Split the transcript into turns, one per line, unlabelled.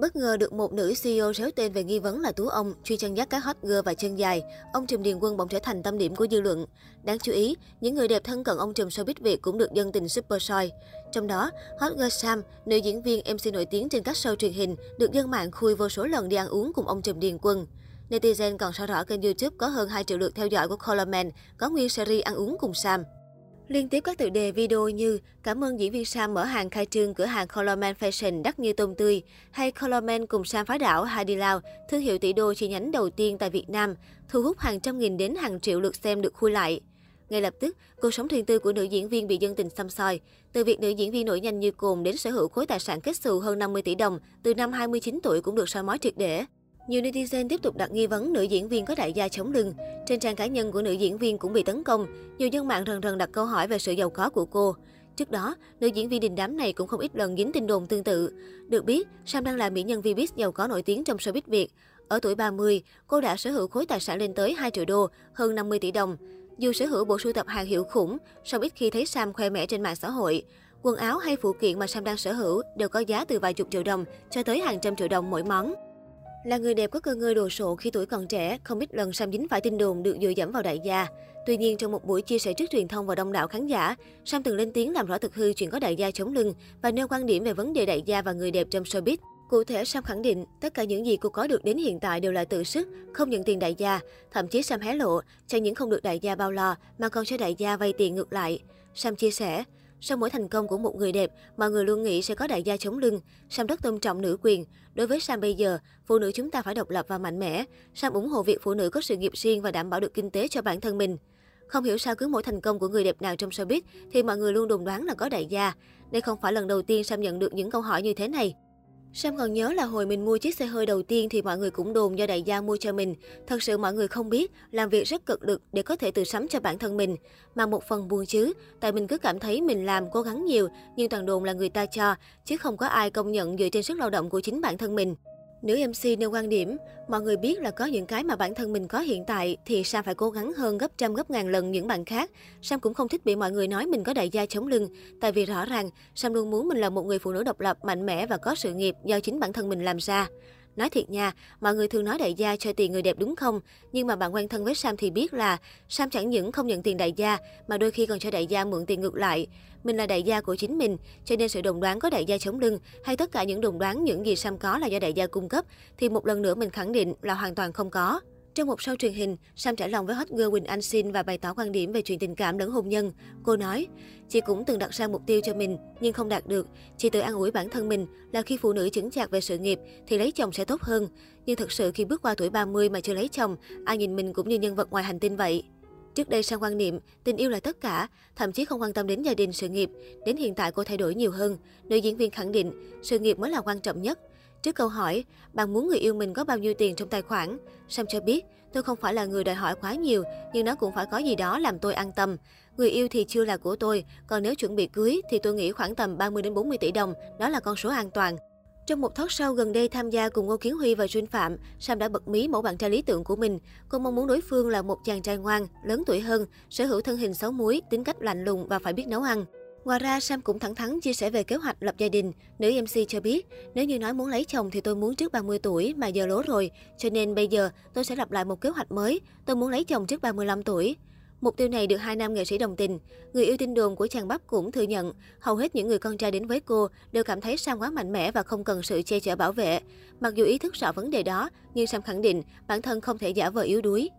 Bất ngờ được một nữ CEO réo tên về nghi vấn là tú ông, chuyên chân dắt các hot girl và chân dài, ông Trùm Điền Quân bỗng trở thành tâm điểm của dư luận. Đáng chú ý, những người đẹp thân cận ông Trùm showbiz Việt cũng được dân tình super soi. Trong đó, hot girl Sam, nữ diễn viên MC nổi tiếng trên các show truyền hình, được dân mạng khui vô số lần đi ăn uống cùng ông Trùm Điền Quân. Netizen còn sao rõ kênh YouTube có hơn 2 triệu lượt theo dõi của Colorman, có nguyên series ăn uống cùng Sam. Liên tiếp các tựa đề video như Cảm ơn diễn viên Sam mở hàng khai trương cửa hàng Colorman Fashion đắt như tôm tươi hay Colorman cùng Sam phá đảo Hadilao Lao, thương hiệu tỷ đô chi nhánh đầu tiên tại Việt Nam, thu hút hàng trăm nghìn đến hàng triệu lượt xem được khui lại. Ngay lập tức, cuộc sống riêng tư của nữ diễn viên bị dân tình xăm soi. Từ việc nữ diễn viên nổi nhanh như cồn đến sở hữu khối tài sản kết xù hơn 50 tỷ đồng từ năm 29 tuổi cũng được soi mói triệt để. Nhiều netizen tiếp tục đặt nghi vấn nữ diễn viên có đại gia chống lưng. Trên trang cá nhân của nữ diễn viên cũng bị tấn công. Nhiều dân mạng rần rần đặt câu hỏi về sự giàu có của cô. Trước đó, nữ diễn viên đình đám này cũng không ít lần dính tin đồn tương tự. Được biết, Sam đang là mỹ nhân Vbiz giàu có nổi tiếng trong showbiz Việt. Ở tuổi 30, cô đã sở hữu khối tài sản lên tới 2 triệu đô, hơn 50 tỷ đồng. Dù sở hữu bộ sưu tập hàng hiệu khủng, song ít khi thấy Sam khoe mẽ trên mạng xã hội. Quần áo hay phụ kiện mà Sam đang sở hữu đều có giá từ vài chục triệu đồng cho tới hàng trăm triệu đồng mỗi món. Là người đẹp có cơ ngơi đồ sộ khi tuổi còn trẻ, không ít lần Sam dính phải tin đồn được dựa dẫm vào đại gia. Tuy nhiên, trong một buổi chia sẻ trước truyền thông và đông đảo khán giả, Sam từng lên tiếng làm rõ thực hư chuyện có đại gia chống lưng và nêu quan điểm về vấn đề đại gia và người đẹp trong showbiz. Cụ thể, Sam khẳng định tất cả những gì cô có được đến hiện tại đều là tự sức, không nhận tiền đại gia. Thậm chí Sam hé lộ, chẳng những không được đại gia bao lo mà còn cho đại gia vay tiền ngược lại. Sam chia sẻ, sau mỗi thành công của một người đẹp, mọi người luôn nghĩ sẽ có đại gia chống lưng. Sam rất tôn trọng nữ quyền. Đối với Sam bây giờ, phụ nữ chúng ta phải độc lập và mạnh mẽ. Sam ủng hộ việc phụ nữ có sự nghiệp riêng và đảm bảo được kinh tế cho bản thân mình. Không hiểu sao cứ mỗi thành công của người đẹp nào trong showbiz thì mọi người luôn đồn đoán là có đại gia. Đây không phải lần đầu tiên Sam nhận được những câu hỏi như thế này. Sam còn nhớ là hồi mình mua chiếc xe hơi đầu tiên thì mọi người cũng đồn do đại gia mua cho mình. Thật sự mọi người không biết, làm việc rất cực lực để có thể tự sắm cho bản thân mình. Mà một phần buồn chứ, tại mình cứ cảm thấy mình làm cố gắng nhiều, nhưng toàn đồn là người ta cho, chứ không có ai công nhận dựa trên sức lao động của chính bản thân mình. Nữ MC nêu quan điểm, mọi người biết là có những cái mà bản thân mình có hiện tại thì Sam phải cố gắng hơn gấp trăm gấp ngàn lần những bạn khác. Sam cũng không thích bị mọi người nói mình có đại gia chống lưng, tại vì rõ ràng Sam luôn muốn mình là một người phụ nữ độc lập, mạnh mẽ và có sự nghiệp do chính bản thân mình làm ra. Nói thiệt nha, mọi người thường nói đại gia cho tiền người đẹp đúng không? Nhưng mà bạn quen thân với Sam thì biết là Sam chẳng những không nhận tiền đại gia mà đôi khi còn cho đại gia mượn tiền ngược lại. Mình là đại gia của chính mình, cho nên sự đồng đoán có đại gia chống lưng hay tất cả những đồng đoán những gì Sam có là do đại gia cung cấp thì một lần nữa mình khẳng định là hoàn toàn không có. Trong một show truyền hình, Sam trải lòng với hot girl Quỳnh Anh Xin và bày tỏ quan điểm về chuyện tình cảm lẫn hôn nhân. Cô nói, chị cũng từng đặt ra mục tiêu cho mình, nhưng không đạt được. Chị tự an ủi bản thân mình là khi phụ nữ chững chạc về sự nghiệp thì lấy chồng sẽ tốt hơn. Nhưng thật sự khi bước qua tuổi 30 mà chưa lấy chồng, ai nhìn mình cũng như nhân vật ngoài hành tinh vậy. Trước đây sang quan niệm, tình yêu là tất cả, thậm chí không quan tâm đến gia đình, sự nghiệp. Đến hiện tại cô thay đổi nhiều hơn. Nữ diễn viên khẳng định, sự nghiệp mới là quan trọng nhất. Trước câu hỏi, bạn muốn người yêu mình có bao nhiêu tiền trong tài khoản? Sam cho biết, tôi không phải là người đòi hỏi quá nhiều, nhưng nó cũng phải có gì đó làm tôi an tâm. Người yêu thì chưa là của tôi, còn nếu chuẩn bị cưới thì tôi nghĩ khoảng tầm 30 đến 40 tỷ đồng, đó là con số an toàn. Trong một talk show gần đây tham gia cùng Ngô Kiến Huy và Jun Phạm, Sam đã bật mí mẫu bạn trai lý tưởng của mình. Cô mong muốn đối phương là một chàng trai ngoan, lớn tuổi hơn, sở hữu thân hình xấu muối, tính cách lạnh lùng và phải biết nấu ăn. Ngoài ra, Sam cũng thẳng thắn chia sẻ về kế hoạch lập gia đình. Nữ MC cho biết, nếu như nói muốn lấy chồng thì tôi muốn trước 30 tuổi mà giờ lố rồi, cho nên bây giờ tôi sẽ lập lại một kế hoạch mới. Tôi muốn lấy chồng trước 35 tuổi. Mục tiêu này được hai nam nghệ sĩ đồng tình. Người yêu tin đồn của chàng Bắp cũng thừa nhận, hầu hết những người con trai đến với cô đều cảm thấy Sam quá mạnh mẽ và không cần sự che chở bảo vệ. Mặc dù ý thức rõ vấn đề đó, nhưng Sam khẳng định bản thân không thể giả vờ yếu đuối.